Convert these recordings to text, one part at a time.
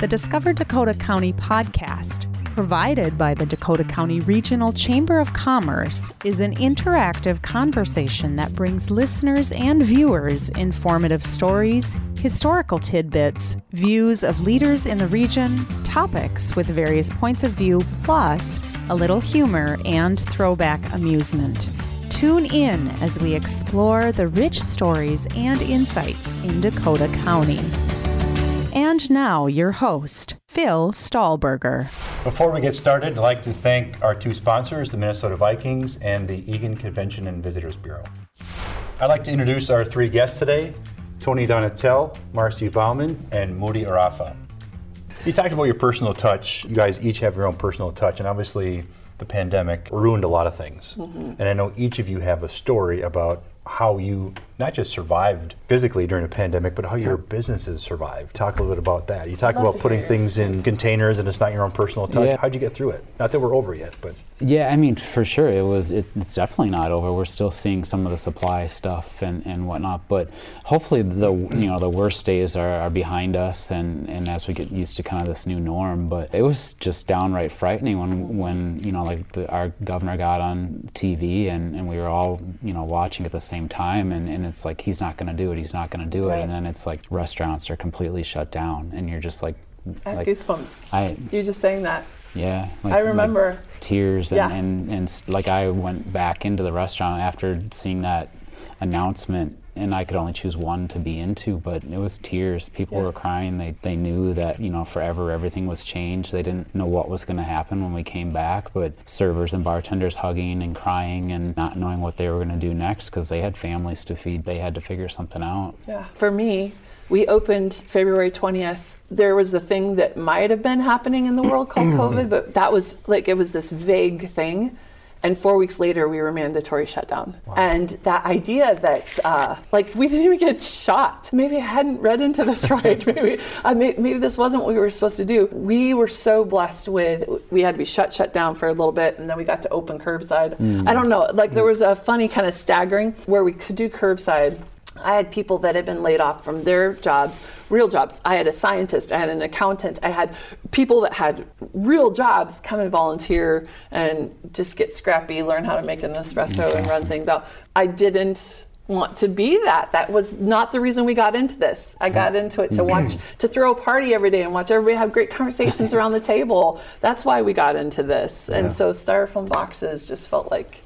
the Discover Dakota County podcast, provided by the Dakota County Regional Chamber of Commerce, is an interactive conversation that brings listeners and viewers informative stories, historical tidbits, views of leaders in the region, topics with various points of view, plus a little humor and throwback amusement. Tune in as we explore the rich stories and insights in Dakota County. And now, your host, Phil Stalboerger. Before we get started, I'd like to thank our two sponsors, the Minnesota Vikings and the Eagan Convention and Visitors Bureau. I'd like to introduce our three guests today Tony Donatell, Marcy Baumann, and Moody Afara. You talked about your personal touch. You guys each have your own personal touch, and obviously, the pandemic ruined a lot of things. Mm-hmm. And I know each of you have a story about how you not just survived physically during a pandemic, but how your businesses survived. Talk a little bit about that. You talk about putting things in containers and it's not your own personal touch. Yeah. How'd you get through it? Not that we're over yet, but yeah, I mean for sure it was. It, it's definitely not over. We're still seeing some of the supply stuff and, and whatnot, but hopefully the you know the worst days are, are behind us and, and as we get used to kind of this new norm. But it was just downright frightening when when you know like the, our governor got on TV and, and we were all you know watching at the same time and, and it's like he's not going to do it, he's not going to do it, right. and then it's like restaurants are completely shut down, and you're just like. I have goosebumps. I, you're just saying that. Yeah, like, I remember like tears, and, yeah. and, and, and like I went back into the restaurant after seeing that announcement and I could only choose one to be into, but it was tears. People yeah. were crying. They, they knew that, you know, forever everything was changed. They didn't know what was going to happen when we came back, but servers and bartenders hugging and crying and not knowing what they were going to do next because they had families to feed. They had to figure something out. Yeah. For me, we opened February 20th. There was a thing that might have been happening in the world called COVID, but that was like, it was this vague thing and four weeks later we were mandatory shutdown. Wow. and that idea that uh, like we didn't even get shot. Maybe i hadn't read into this right. Maybe, uh, maybe this wasn't what we were supposed to do. We were so blessed with we had to be shut shut down for a little bit and then we got to open curbside. Mm. i don't know. Like there was a funny kind of staggering where we could do curbside I had people that had been laid off from their jobs, real jobs. I had a scientist, I had an accountant, I had people that had real jobs come and volunteer and just get scrappy, learn how to make an espresso and run things out. I didn't want to be that. That was not the reason we got into this. I mm-hmm. got into it to watch, mm-hmm. to throw a party every day and watch everybody have great conversations around the table. That's why we got into this. Yeah. And so styrofoam boxes just felt like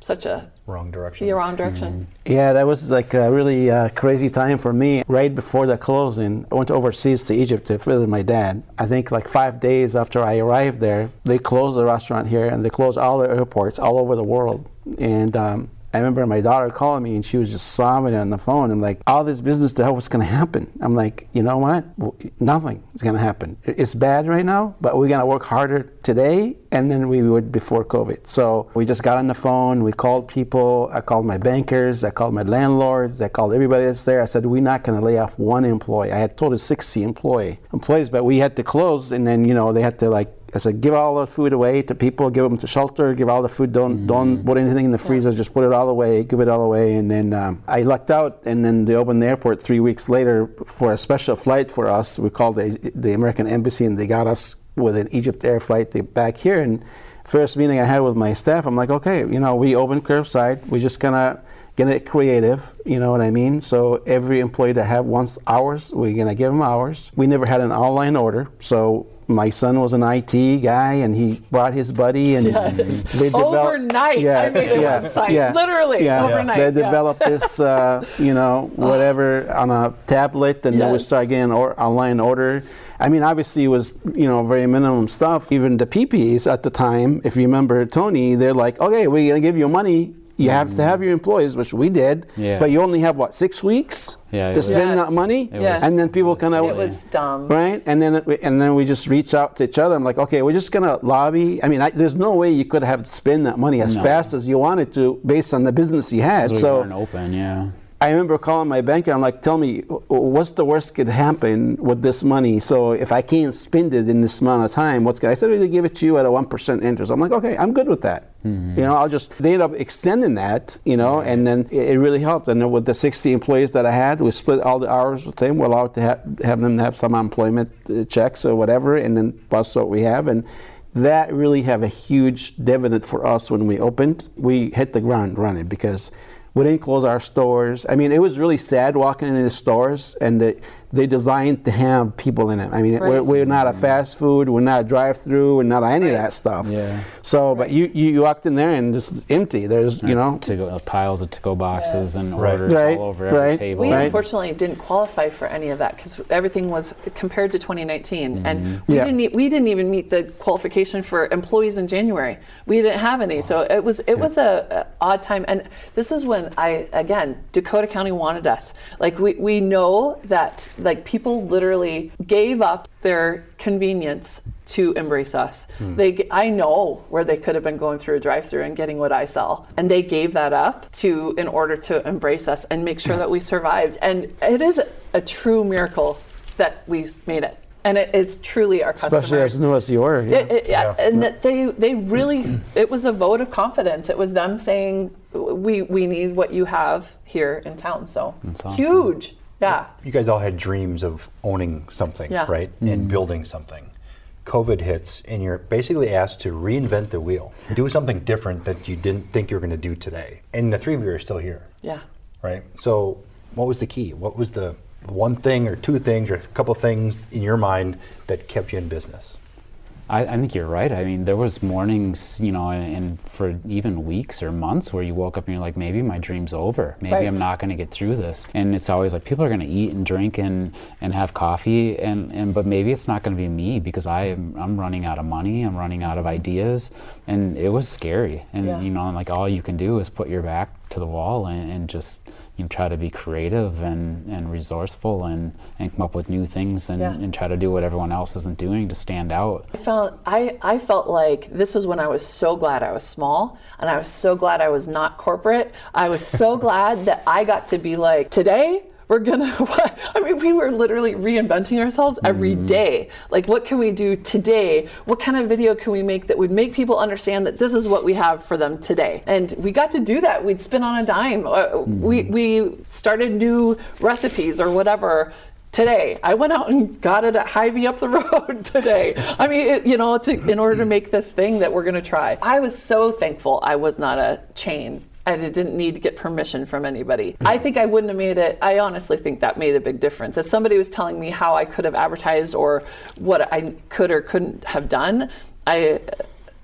such a wrong direction. Yeah, wrong direction. Mm-hmm. Yeah, that was like a really uh, crazy time for me. Right before the closing, I went overseas to Egypt to visit my dad. I think like five days after I arrived there, they closed the restaurant here and they closed all the airports all over the world. And um, I remember my daughter calling me and she was just sobbing on the phone. I'm like, all this business to hell, what's going to happen? I'm like, you know what? Well, nothing is going to happen. It's bad right now, but we're going to work harder today and then we would before COVID. So we just got on the phone, we called people. I called my bankers, I called my landlords, I called everybody that's there. I said, we're not going to lay off one employee. I had total 60 employee employees, but we had to close and then, you know, they had to like I said, give all the food away to people, give them to shelter, give all the food. Don't mm-hmm. don't put anything in the freezer. Just put it all away, give it all away. And then um, I lucked out, and then they opened the airport three weeks later for a special flight for us. We called the, the American Embassy, and they got us with an Egypt Air flight back here. And first meeting I had with my staff, I'm like, okay, you know, we open curbside. We're just gonna get it creative. You know what I mean? So every employee that have wants hours, we're gonna give them hours. We never had an online order, so my son was an IT guy, and he brought his buddy, and yes. they developed, overnight. Yeah, I made a yeah, website, yeah, literally yeah, overnight. They developed this, uh, you know, whatever on a tablet, and yes. they would start getting or, online order. I mean, obviously, it was you know very minimum stuff. Even the PPs at the time, if you remember Tony, they're like, okay, we're gonna give you money you have to have your employees, which we did, yeah. but you only have what six weeks yeah, to spend yes. that money, yes. and then people kind of it was dumb, right? And then it, and then we just reach out to each other. I'm like, okay, we're just gonna lobby. I mean, I, there's no way you could have spent that money as no. fast as you wanted to based on the business you had. So, so open, yeah I remember calling my banker. I'm like, tell me, what's the worst could happen with this money? So if I can't spend it in this amount of time, what's going? I said they give it to you at a one percent interest. I'm like, okay, I'm good with that. Mm-hmm. You know, I'll just. They end up extending that. You know, and then it, it, really helped. And then with the 60 employees that I had, we split all the hours with them. We're allowed to have, have them have some employment uh, checks or whatever, and then plus what we have and that really have a huge dividend for us when we opened. We hit the ground running because we didn't close our stores. I mean, it was really sad walking into the stores and the, they designed to have people in it. I mean, right. we're, we're, not a fast food, we're not a drive-through, we're not any right. of that stuff. Yeah. So, right. but you, you, you walked in there and just empty. There's you know to go, uh, piles of to-go boxes yes. and orders all over every table. We unfortunately didn't qualify for any of that because everything was compared to 2019, mm-hmm. and we yeah. didn't we didn't even meet the qualification for employees in January. We didn't have any, so it was it yeah. was a, a odd time. And this is when I again Dakota County wanted us. Like we we know that like people literally gave up their convenience to embrace us. Mm. They, I know where they could have been going through a drive-through and getting what I sell, and they gave that up to in order to embrace us and make sure that we survived. And it is a, true miracle that we made it and it is truly our customer. Especially as new as you are. Yeah. It, it, yeah. And yeah. they they really it was a vote of confidence. It was them saying we we need what you have here in town. So huge. Yeah. You guys all had dreams of owning something, yeah. right? Mm-hmm. And building something. COVID hits, and you're basically asked to reinvent the wheel, do something different that you didn't think you were going to do today. And the three of you are still here. Yeah. Right? So, what was the key? What was the one thing or two things or a couple things in your mind that kept you in business? I, I, think you're right. I mean, there was mornings, you know, and, and, for even weeks or months where you woke up and you're like, maybe my dream's over. Maybe right. I'm not going to get through this. And it's always like people are going to eat and drink and, and have coffee, and, and but maybe it's not going to be me because I am I'm running out of money. I'm running out of ideas, and it was scary. And yeah. you know, like all you can do is put your back to the wall and, and just you know, try to be creative and, and resourceful and, and come up with new things and, yeah. and try to do what everyone else isn't doing to stand out. I felt I, I felt like this was when I was so glad I was small and I was so glad I was not corporate. I was so glad that I got to be like, today we're gonna i mean we were literally reinventing ourselves every mm. day. like what can we do today what kind of video can we make that would make people understand that this is what we have for them today and we got to do that we'd spin on a dime mm. we, we started new recipes or whatever today. I went out and got it at Hy-Vee up the road today. I mean, it, you know, to, in order to make this thing that we're going to try. I was so thankful I was not a chain I didn't need to get permission from anybody. I think I wouldn't have made it. I honestly think that made a big difference. If somebody was telling me how I could have advertised or what I could or couldn't have done, I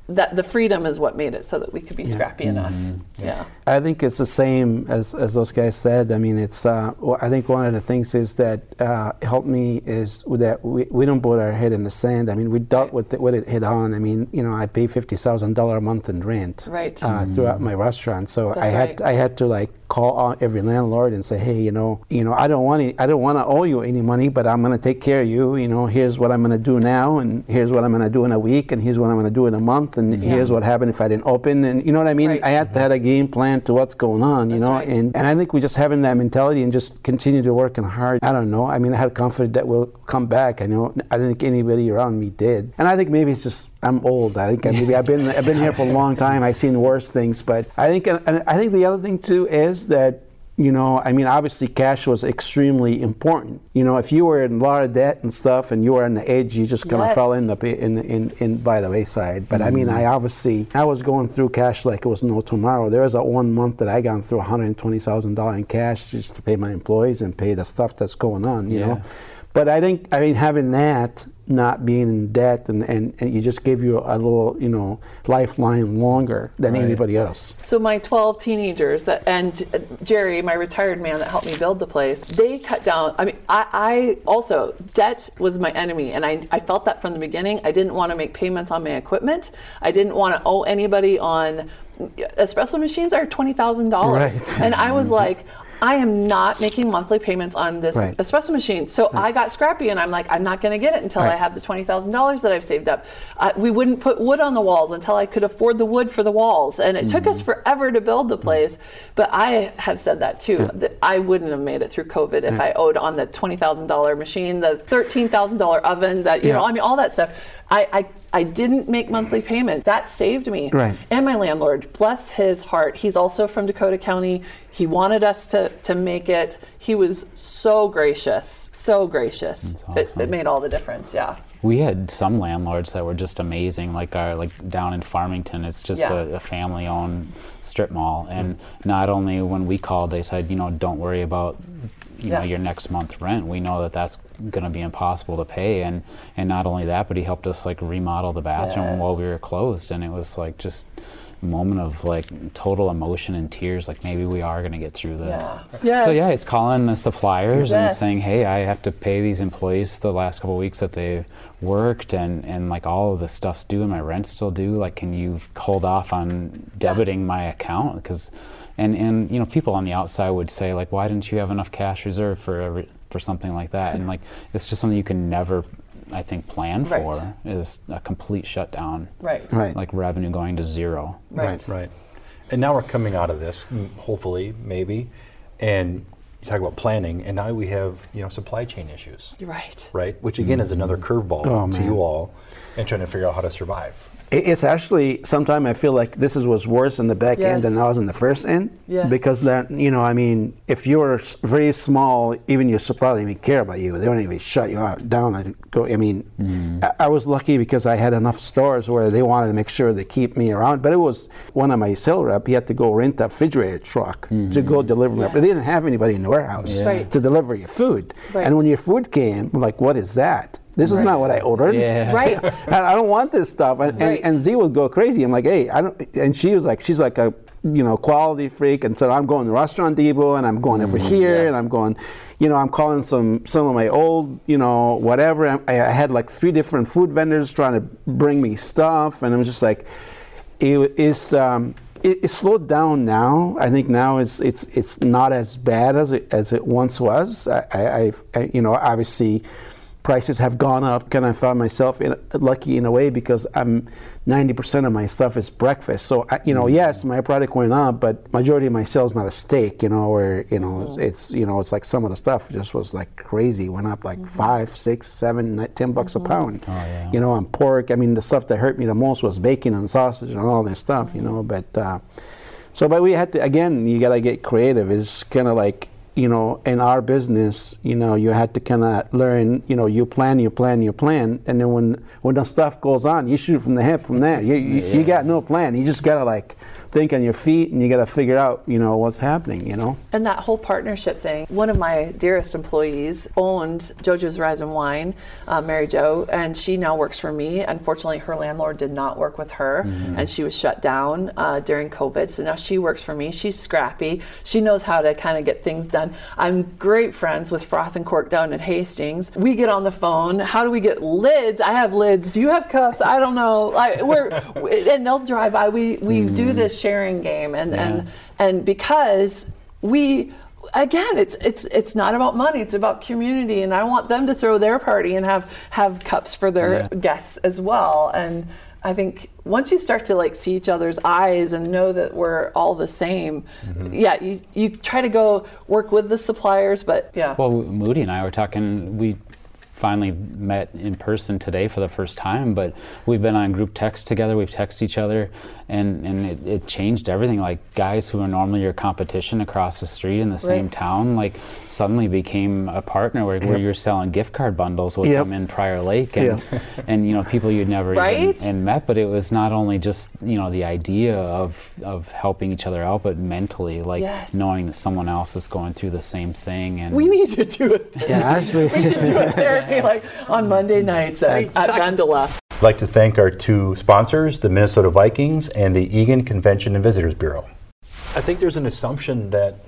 that the freedom is what made it so that we could be scrappy mm-hmm. enough. Yeah. I think it's the same as, as those guys said. I mean, it's. Uh, I think one of the things is that uh, helped me is that we, we don't put our head in the sand. I mean, we dealt with it, with it head on. I mean, you know, I pay fifty thousand dollar a month in rent. Right. Uh, mm-hmm. Throughout my restaurant, so That's I had right. I had to like call on every landlord and say, hey, you know, you know, I don't want any, I don't want to owe you any money, but I'm going to take care of you. You know, here's what I'm going to do now, and here's what I'm going to do in a week, and here's what I'm going to do in a month, and yeah. here's what happened if I didn't open, and you know what I mean. Right. I had to have a game plan to what's going on, you That's know, right. and and I think we just having that mentality and just continue to working hard. I don't know. I mean, I had confidence that we'll come back. I know I didn't think anybody around me did, and I think maybe it's just I'm old. I think maybe I've been I've been here for a long time. I've seen worse things, but I think I think the other thing too is that you know, I mean, obviously cash was extremely important. You know, if you were in a lot of debt and stuff and you were on the edge, you just kind of yes. fell in, the, in, in, in, by the wayside. But mm-hmm. I mean, I mm-hmm. obviously, I was going through cash like it was no tomorrow. There was a one month that I got through $120,000 in cash just to pay my employees and pay the stuff that's going on, you yeah. know. But I think, I mean, having that not being in debt and, and, and you just give you a little you know lifeline longer than right. anybody else. So my 12 teenagers that and uh, jerry my retired man that helped me build the place they cut down i mean i, I also debt was my enemy and I, I felt that from the beginning. I didn't want to make payments on my equipment. I didn't want to owe anybody on espresso machines are $20000 right. and i was mm-hmm. like I am not making monthly payments on this Right. espresso machine. So I got scrappy and I'm like, I'm not going to get it until I have the $20,000 that I've saved up. Uh, we wouldn't put wood on the walls until I could afford the wood for the walls. And it took us Mm-hmm. forever to build the place. But I have said that too. That I wouldn't have made it through COVID if I owed on the $20,000 machine, the $13,000 oven, that, you Yeah. know, I mean, all that stuff. I, I, I didn't make monthly payment. That saved me. Right. And my landlord, bless his heart, he's also from Dakota County. He wanted us to, to make it. He was so gracious, so gracious. That's It, it made all the difference. Yeah. We had some landlords that were just amazing, like our like down in Farmington. It's just Yeah. a, a family-owned strip mall, and not only when we called, they said, you know, don't worry about you know your next month rent. We know that that's going to be impossible to pay, and and not only that, but he helped us like remodel the bathroom while we were closed, and it was like just moment of like total emotion and tears. Like maybe we are going to get through this. Yeah. So yeah, Yes. it's calling the suppliers and saying, hey, I have to pay these employees the last couple of weeks that they've worked and, and like all of the stuff's due and my rent's still due. Like, can you hold off on debiting my account? Because, and, and, you know, people on the outside would say like, why didn't you have enough cash reserve for every, for something like that? And like, it's just something you can never, I think, plan Right. for is a complete shutdown. Right. Right. Like revenue going to zero. Right. Right. And now we're coming out of this, hopefully, maybe, and you talk about planning, and now we have you know supply chain issues, You're right. right? Which again is another mm-hmm. curveball Oh, to man. you all, and trying to figure out how to survive. It- It's actually sometimes I feel like this is was worse in the back end than I was in the first end. Yes. Because that you know, I mean, if you're very small, even your supplier don't even care about you. They don't even shut you out down. and go. I mean, mm. I, I was lucky because I had enough stores where they wanted to make sure they keep me around. But it was one of my sales rep. He had to go rent a refrigerator truck to go mm-hmm. deliver. my- Yeah. But they didn't have anybody in the warehouse Yeah. Right. to deliver your food. Right. And when your food came, I'm like, what is that? This is not what I ordered. Yeah. Right. I I don't want this stuff. And, Right. and, and Z would go crazy. I'm like, hey, I don't. And she was like, she's like a, you know, quality freak. And so I'm going to Restaurant Depot and I'm going over here Yes. and I'm going, you know, I'm calling some some of my old, you know, whatever. I, I had like three different food vendors trying to bring me stuff, and I'm just like, it is. Um, it, it slowed down now. I think now it's it's it's not as bad as it as it once was. I, I, I you know obviously prices have gone up. And I found myself in, lucky in a way because I'm 90% of my stuff is breakfast. So I, you know, mm-hmm. yes, my product went up, but majority of my sales not a steak. You know, where you know it's, it's you know it's like some of the stuff just was like crazy. Went up like mm-hmm. five, six, seven, ni- ten bucks a pound. Oh, yeah. You know, on pork. I mean, the stuff that hurt me the most was bacon and sausage and all this stuff. You know, but. Uh, so, but we had to again. You gotta get creative. It's kind of like you know, in our business, you know, you had to kind of learn. You know, you plan, you plan, you plan, and then when when the stuff goes on, you shoot from the hip from there. You you, you got no plan. You just gotta like think on your feet, and you gotta figure out, you know, what's happening. You know. And that whole partnership thing. One of my dearest employees owned JoJo's Rise and Wine, uh, Mary Jo, and she now works for me. Unfortunately, her landlord did not work with her, and she was shut down uh, during COVID. So now she works for me. She's scrappy. She knows how to kind of get things done. I'm great friends with Froth and Cork down at Hastings. We get on the phone. How do we get lids? I have lids. Do you have cups? I don't know. We're, and they'll drive by. We we do this sharing game, and and and because we again it's it's it's not about money it's about community and i want them to throw their party and have have cups for their Yeah. guests as well and i think once you start to like see each other's eyes and know that we're all the same mm-hmm. yeah you, you try to go work with the suppliers but yeah Well, Moody and I were talking. We finally met in person today for the first time, but we've been on group text together. We've texted each other, and and it, it changed everything. Like guys who are normally your competition across the street in the same town, like suddenly became a partner where, where you're selling gift card bundles with Yep. them in Prior Lake, and and you know people you'd never Right? even and met. But it was not only just you know the idea of of helping each other out, but mentally like Yes. knowing that someone else is going through the same thing and we need to do it Yeah, actually. we should do a therapy like on monday nights at, at gondola I'd like to thank our two sponsors, the Minnesota Vikings and the Eagan Convention and Visitors Bureau. I think there's an assumption that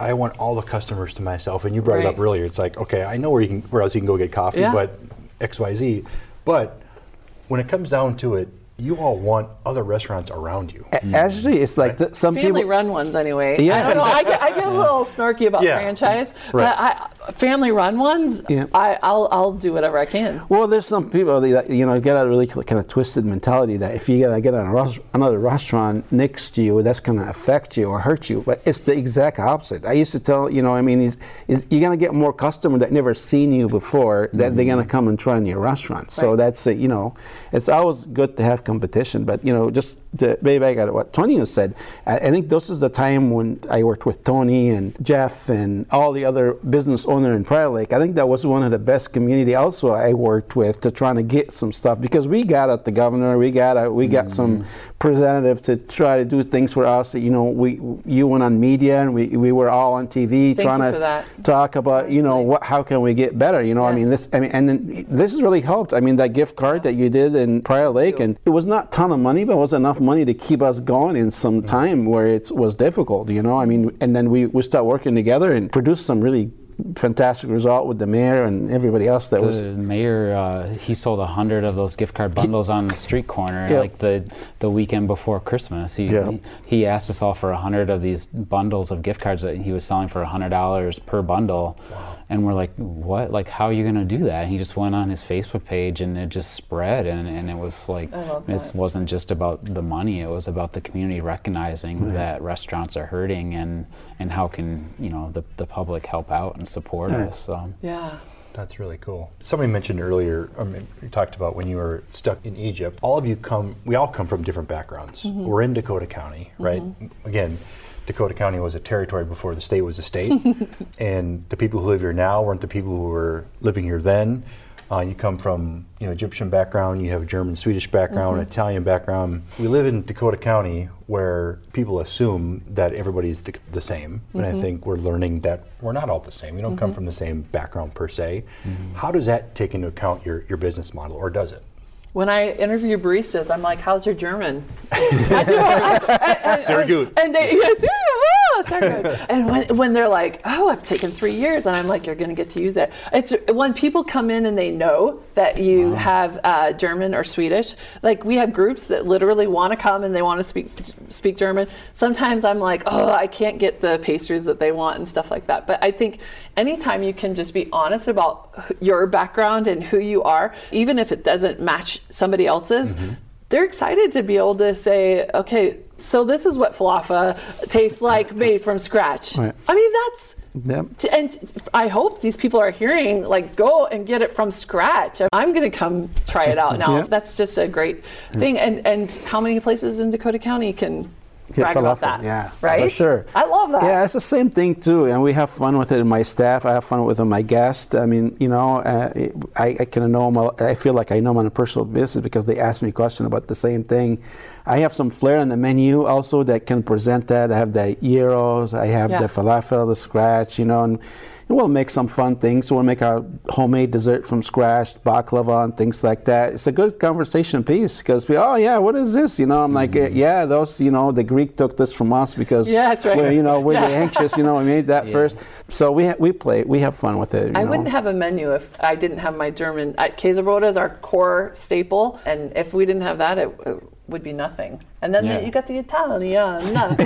I want all the customers to myself, and you brought it up earlier. It's like, okay, I know where you can, where else you can go get coffee, Yeah. but X, Y, Z. But when it comes down to it, you all want other restaurants around you. A- mm. Actually, it's like th- some family people. run ones anyway. I Yeah. don't know. I get, I get a little snarky about Yeah. franchise, Right. but I, family run ones, Yeah. I, I'll I'll do whatever I can. Well, there's some people that you know get a really kind of twisted mentality that if you gotta get a res- another restaurant next to you, that's gonna affect you or hurt you. But it's the exact opposite. I used to tell you know, I mean, is is you're gonna get more customers that never seen you before that they're gonna mm-hmm. come and try in your restaurant. So Right. that's it. You know, it's always good to have competition, but you know, just to way back at what Tony has said, I, I think this is the time when I worked with Tony and Jeff and all the other business owner in Prior Lake. I think that was one of the best community also I worked with to trying to get some stuff because we got at the governor, we got we got some representative to try to do things for us. You know, we you went on media and we, we were all on TV Thank trying to talk about you know what how can we get better. You know, I mean this I mean and then this has really helped. I mean that gift card that you did in Prior Lake and it was not a ton of money, but it was enough money to keep us going in some time where it was difficult, you know. I mean, and then we, we started working together and produced some really fantastic result with the mayor and everybody else that was. The mayor, uh, he sold a hundred of those gift card bundles on the street corner, Yeah. like the the weekend before Christmas. He, Yeah. he he asked us all for a hundred of these bundles of gift cards that he was selling for a hundred dollars per bundle, and we're like, what? Like, how are you gonna do that? And he just went on his Facebook page, and it just spread, and, and it was like, I love it wasn't just about the money; it was about the community recognizing that restaurants are hurting, and and how can you know the the public help out and support us. So. Yeah. That's really cool. Somebody mentioned earlier, I mean, you talked about when you were stuck in Egypt. All of you come, we all come from different backgrounds. Mm-hmm. We're in Dakota County, right? Mm-hmm. Again, Dakota County was a territory before the state was a state. and the people who live here now weren't the people who were living here then. Uh, you come from, you know, Egyptian background, you have a German, Swedish background, mm-hmm. Italian background. We live in Dakota County where people assume that everybody's the, the same. And I mm-hmm. think we're learning that we're not all the same. We don't come mm-hmm. from the same background per se. How does that take into account your, your business model, or does it? When I interview baristas, I'm like, "How's your German?" I do, I- and- gut. And they, yes, yeah, oh, sehr. And when, when they're like, "Oh, I've taken three years," and I'm like, "You're going to get to use it." It's when people come in and they know that you have uh, German or Swedish. Like we have groups that literally want to come and they want to speak speak German. Sometimes I'm like, "Oh, I can't get the pastries that they want and stuff like that." But I think anytime you can just be honest about your background and who you are, even if it doesn't match somebody else's, they're excited to be able to say, okay, so this is what falafel tastes like made from scratch. Right. I mean, that's. Yep. t- And I hope these people are hearing, like, go and get it from scratch. I'm going to come try it out now. Yeah. That's just a great thing. And and how many places in Dakota County can Get brag about falafel, that? Yeah, right. for sure. I love that. Yeah, it's the same thing too, and we have fun with it. in My staff, I have fun with it, my guests. I mean, you know, uh, I, I kind of know them. a- I feel like I know them on a personal basis because they ask me questions about the same thing. I have some flair on the menu also that can present that. I have the gyros, I have Yeah. the falafel, the scratch, you know, and, and we'll make some fun things. We'll make our homemade dessert from scratch, baklava and things like that. It's a good conversation piece because we, oh yeah, what is this? You know, I'm like, Mm-hmm. yeah, those, you know, the Greek took this from us because Yeah, that's right. we're, you know, we're Yeah. the anxious, you know, we made that Yeah. first. So we ha- we play, we have fun with it. you I know. wouldn't have a menu if I didn't have my German. I, Käsebrot is our core staple, and if we didn't have that, it, it would be nothing. And then Yeah. the, you got the Italian. no.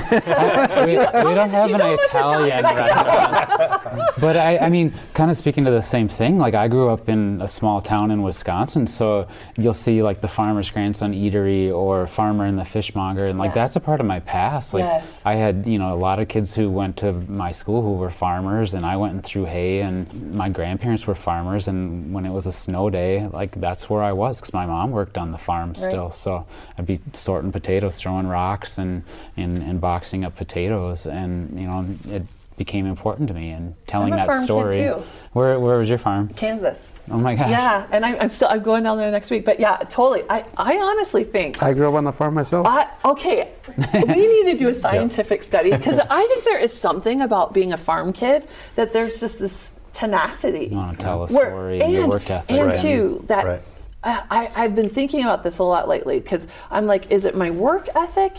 we, we don't have an Italian Italian. restaurant. but I, I mean, kind of speaking to the same thing, like I grew up in a small town in Wisconsin, so you'll see like the Farmer's Grandson Eatery or Farmer and the Fishmonger, and like Yeah. that's a part of my past. Like Yes. I had, you know, a lot of kids who went to my school who were farmers, and I went and threw hay, and my grandparents were farmers, and when it was a snow day, like that's where I was because my mom worked on the farm still. So I'd be sorting potatoes, throwing rocks, and, and and boxing up potatoes, and you know it became important to me and telling I'm a that farm kid, story. too. Where where was your farm? Kansas. Oh my gosh. Yeah, and I, I'm still I'm going down there next week. But yeah, totally. I, I honestly think I grew up on the farm myself. I, okay, we need to do a scientific study because I think there is something about being a farm kid that there's just this tenacity. You want to tell a Where- story and, your work ethic. And and- two, that Right. I, I, I've been thinking about this a lot lately because I'm like, is it my work ethic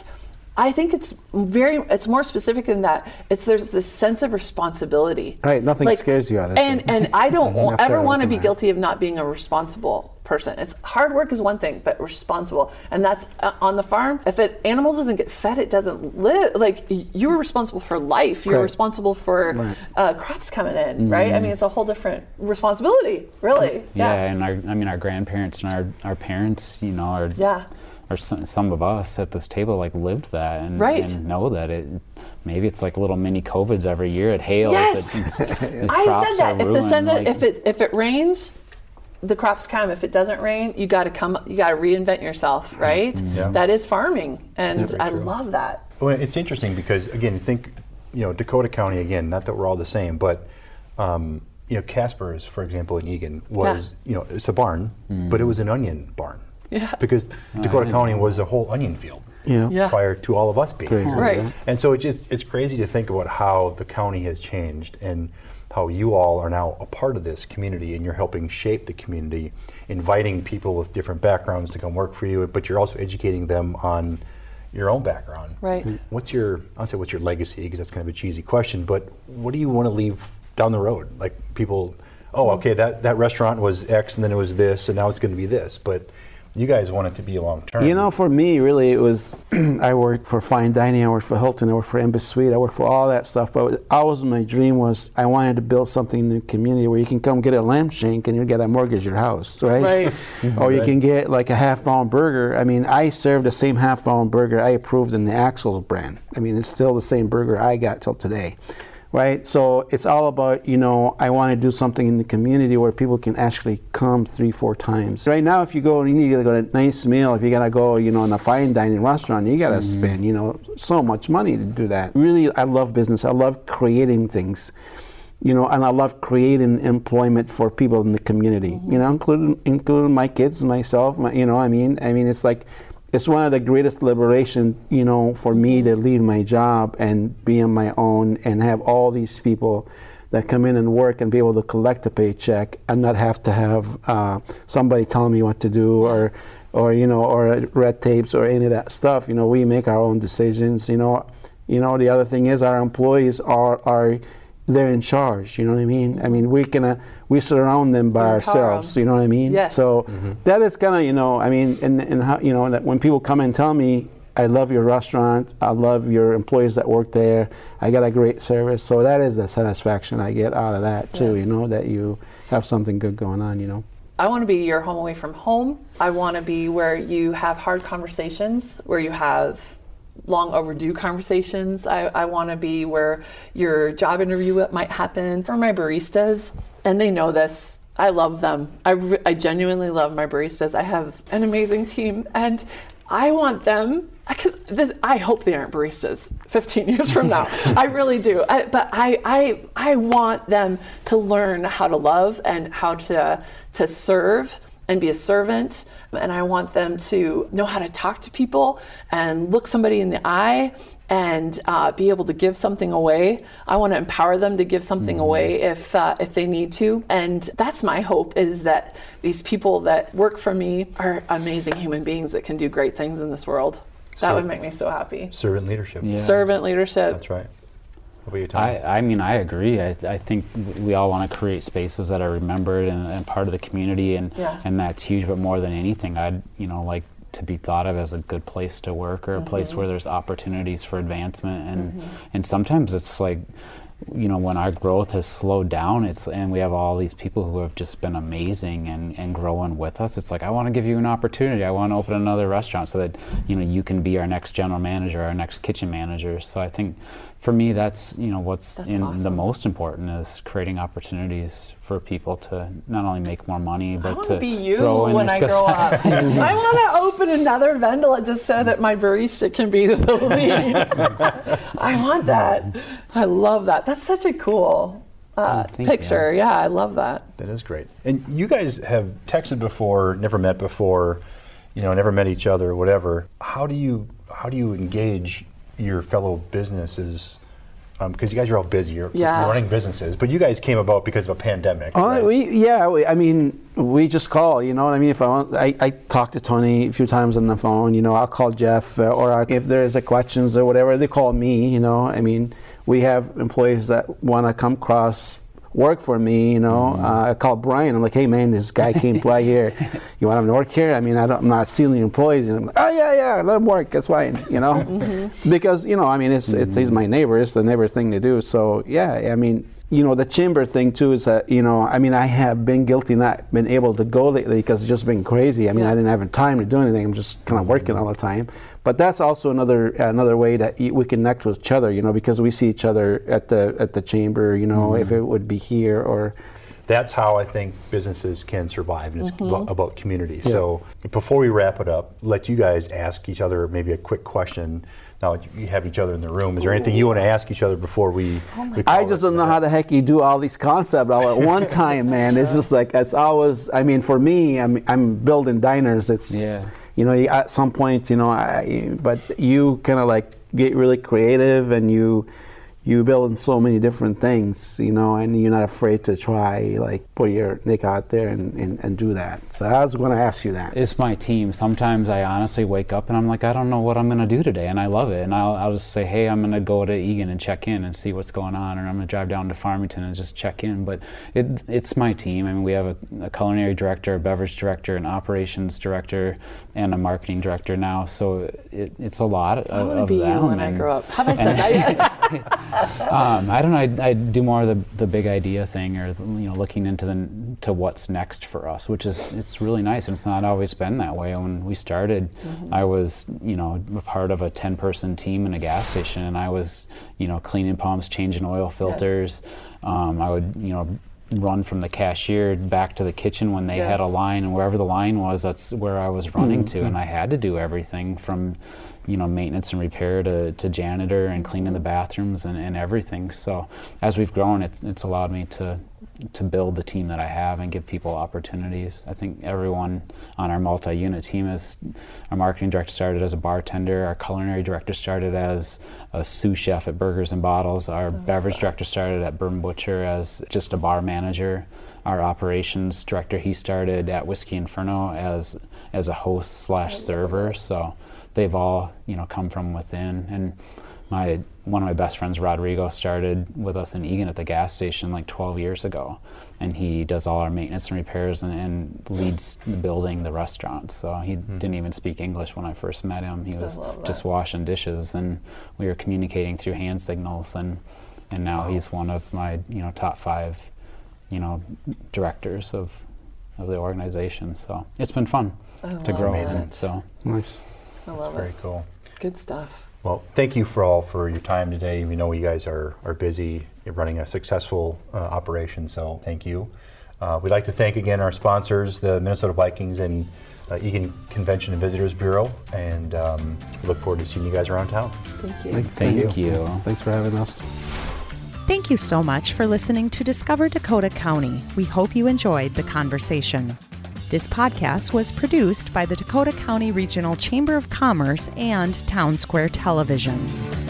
I think it's very it's more specific than that. It's there's this sense of responsibility. Right, nothing scares you out of it. And and I don't ever want to be guilty of not being a responsible person. It's hard work is one thing, but responsible, and that's uh, on the farm. If an animal doesn't get fed, it doesn't live. Like you're responsible for life. You're Correct. responsible for Right. uh, crops coming in, right? I mean, it's a whole different responsibility, really. Yeah, and our, I mean, our grandparents and our, our parents, you know, are, Yeah. Or some, some of us at this table like lived that and, Right. and know that it maybe it's like little mini covids every year. It hails. Yes! It, it's- the I crops said that are if the ruined, like- if it if it rains, the crops come. If it doesn't rain, you got to come. You got to reinvent yourself, mm-hmm. right? Mm-hmm. Yeah. That is farming, and I true. love that. Well, it's interesting because again, think, you know, Dakota County again. Not that we're all the same, but um, you know, Casper's, for example, in Eagan was, you know, it's a barn, but it mm-hmm. was an onion barn. Yeah. Because Dakota didn't County was a whole onion field Yeah. Yeah. prior to all of us being. Crazy. here. Right. yeah. And so it's it's crazy to think about how the county has changed and how you all are now a part of this community and you're helping shape the community, inviting people with different backgrounds to come work for you, but you're also educating them on your own background. Right. What's your, I'll say what's your legacy because that's kind of a cheesy question, but what do you want to leave down the road? Like people, oh, mm. okay, that, that restaurant was X and then it was this and now it's going to be this, but you guys want it to be a long term. You know, for me, really, it was I worked for fine dining, I worked for Hilton, I worked for Embassy Suite, I worked for all that stuff. But always my dream was I wanted to build something in the community where you can come get a lamb shank and you get a mortgage your house, right? Right. Or you can get like a half pound burger. I mean, I served the same half pound burger I approved in the Axel's brand. I mean, it's still the same burger I got till today. Right, so it's all about you know I want to do something in the community where people can actually come three, four times. Right now, if you go and you need to go to a nice meal, if you gotta go, you know, in a fine dining restaurant, you gotta mm-hmm. spend you know so much money to do that. Really, I love business. I love creating things you know, and I love creating employment for people in the community, you mm-hmm. know, including including my kids, myself, my, you know, I mean, I mean, it's like, it's one of the greatest liberation, you know, for me to leave my job and be on my own and have all these people that come in and work and be able to collect a paycheck and not have to have uh, somebody telling me what to do or or you know or red tapes or any of that stuff. You know, we make our own decisions. You know, you know the other thing is our employees are are they're in charge. You know what I mean? I mean, we can uh, we surround them by empower ourselves. them. You know what I mean? Yes. So that is kind of you know I mean and and how you know that when people come and tell me. I love your restaurant. I love your employees that work there. I got a great service. So that is the satisfaction I get out of that too. Yes. You know that you have something good going on. You know. I want to be your home away from home. I want to be where you have hard conversations, where you have long overdue conversations. I, I want to be where your job interview might happen for my baristas, and they know this. I love them. I, re- I genuinely love my baristas. I have an amazing team, and I want them because I hope they aren't baristas 15 years from now. I really do. I, but I, I, I want them to learn how to love and how to, to serve and be a servant. And I want them to know how to talk to people and look somebody in the eye and uh, be able to give something away. I want to empower them to give something away if uh, if they need to. And that's my hope is that these people that work for me are amazing human beings that can do great things in this world. That So- would make me so happy. Servant leadership. Yeah. Servant leadership. That's right. What about you, Tom? I, I mean, I agree. I, I think we all want to create spaces that are remembered and, and part of the community, and Yeah. and that's huge. But more than anything, I'd you know like to be thought of as a good place to work or a place Mm-hmm. where there's opportunities for advancement. And and sometimes it's like, you know, when our growth has slowed down, it's and we have all these people who have just been amazing and and growing with us. It's like I want to give you an opportunity. I want to open another restaurant so that you know you can be our next general manager, our next kitchen manager. So I think for me, that's you know what's That's in the most important is creating opportunities for people to not only make more money I but want to to be you grow in when their I grow up. I want to open another Vendella just so that my barista can be the lead. I want that. I love that. That's such a cool uh, Oh, thank you. picture. Yeah, I love that. That is great. And you guys have texted before, never met before, you know, never met each other, whatever. How do you how do you engage your fellow businesses because you guys are all busy, you're, Yeah. running businesses, but you guys came about because of a pandemic. Oh, right? we yeah. We, I mean, we just call. You know what I mean? If I want, I, I talk to Tony a few times on the phone. You know, I'll call Jeff, uh, or I, if there's a questions or whatever, they call me. You know, I mean, we have employees that want to come across. Work for me, you know. Mm-hmm. Uh, I called Brian. I'm like, "Hey, man, this guy came by here. You want him to work here? I mean, I don't, I'm not stealing employees." And I'm like, "Oh yeah, yeah, let him work. That's fine." You know, mm-hmm. because you know, I mean, it's, it's he's mm-hmm. my neighbor. It's the neighbor thing to do. So yeah, I mean, you know, the chamber thing too is that you know, I mean, I have been guilty not been able to go lately because it's just been crazy. I mean, I didn't have time to do anything. I'm just kind of mm-hmm. working all the time. But that's also another another way that we connect with each other. You know, because we see each other at the at the chamber. You know, if mm-hmm. it would be here or. that's how I think businesses can survive, and it's mm-hmm. about, about community. So before we wrap it up, let you guys ask each other maybe a quick question. Now you have each other in the room. Is there anything you want to ask each other before we? Oh we call I just don't know how the heck you do all these concepts all at one time, man. It's just like it's always. I mean, for me, I'm I'm building diners. It's Yeah. you know, you, at some point, you know, I, but you kind of like get really creative and you you build in so many different things, you know, and you're not afraid to try like put your neck out there and, and, and do that. So I was going to ask you that. It's my team. Sometimes I honestly wake up and I'm like, I don't know what I'm going to do today, and I love it. And I'll, I'll just say, hey, I'm going to go to Eagan and check in and see what's going on, or I'm going to drive down to Farmington and just check in. But it, it's my team. I mean, we have a, a culinary director, a beverage director, an operations director, and a marketing director now. So it, it's a lot of, I want to be them. you when I grow up. Have I said that yet? um, I don't know. I, I do more of the, the big idea thing, or you know, looking into the to what's next for us, which is it's really nice. And it's not always been that way. When we started, I was you know a part of a ten person team in a gas station, and I was you know cleaning pumps, changing oil filters. Um, I would you know run from the cashier back to the kitchen when they had a line, and wherever the line was, that's where I was running mm-hmm. to, and I had to do everything from you know, maintenance and repair to, to janitor and cleaning the bathrooms and, and everything. So as we've grown, it's, it's allowed me to, to build the team that I have and give people opportunities. I think everyone on our multi-unit team is, our marketing director started as a bartender, our culinary director started as a sous chef at Burgers and Bottles, our oh. beverage director started at Bourbon Butcher as just a bar manager. Our operations director, he started at Whiskey Inferno as as a host slash oh, server. So they've all you know come from within. And my one of my best friends, Rodrigo, started with us in Eagan at the gas station like 12 years ago, and he does all our maintenance and repairs and, and leads the building, the restaurant. So he hmm. didn't even speak English when I first met him. He was just washing dishes, and we were communicating through hand signals. And and now he's one of my you know top five you know directors of of the organization. So it's been fun to grow in Amazing. it. So Nice. I love Very it. cool. Good stuff. Well, thank you for all for your time today. We know you guys are, are busy running a successful uh, operation, so thank you. Uh, we'd like to thank again our sponsors, the Minnesota Vikings and uh, Eagan Convention and Visitors Bureau, and um, look forward to seeing you guys around town. Thank you. Thanks, thank you. Thanks for having us. Thank you so much for listening to Discover Dakota County. We hope you enjoyed the conversation. This podcast was produced by the Dakota County Regional Chamber of Commerce and Town Square Television.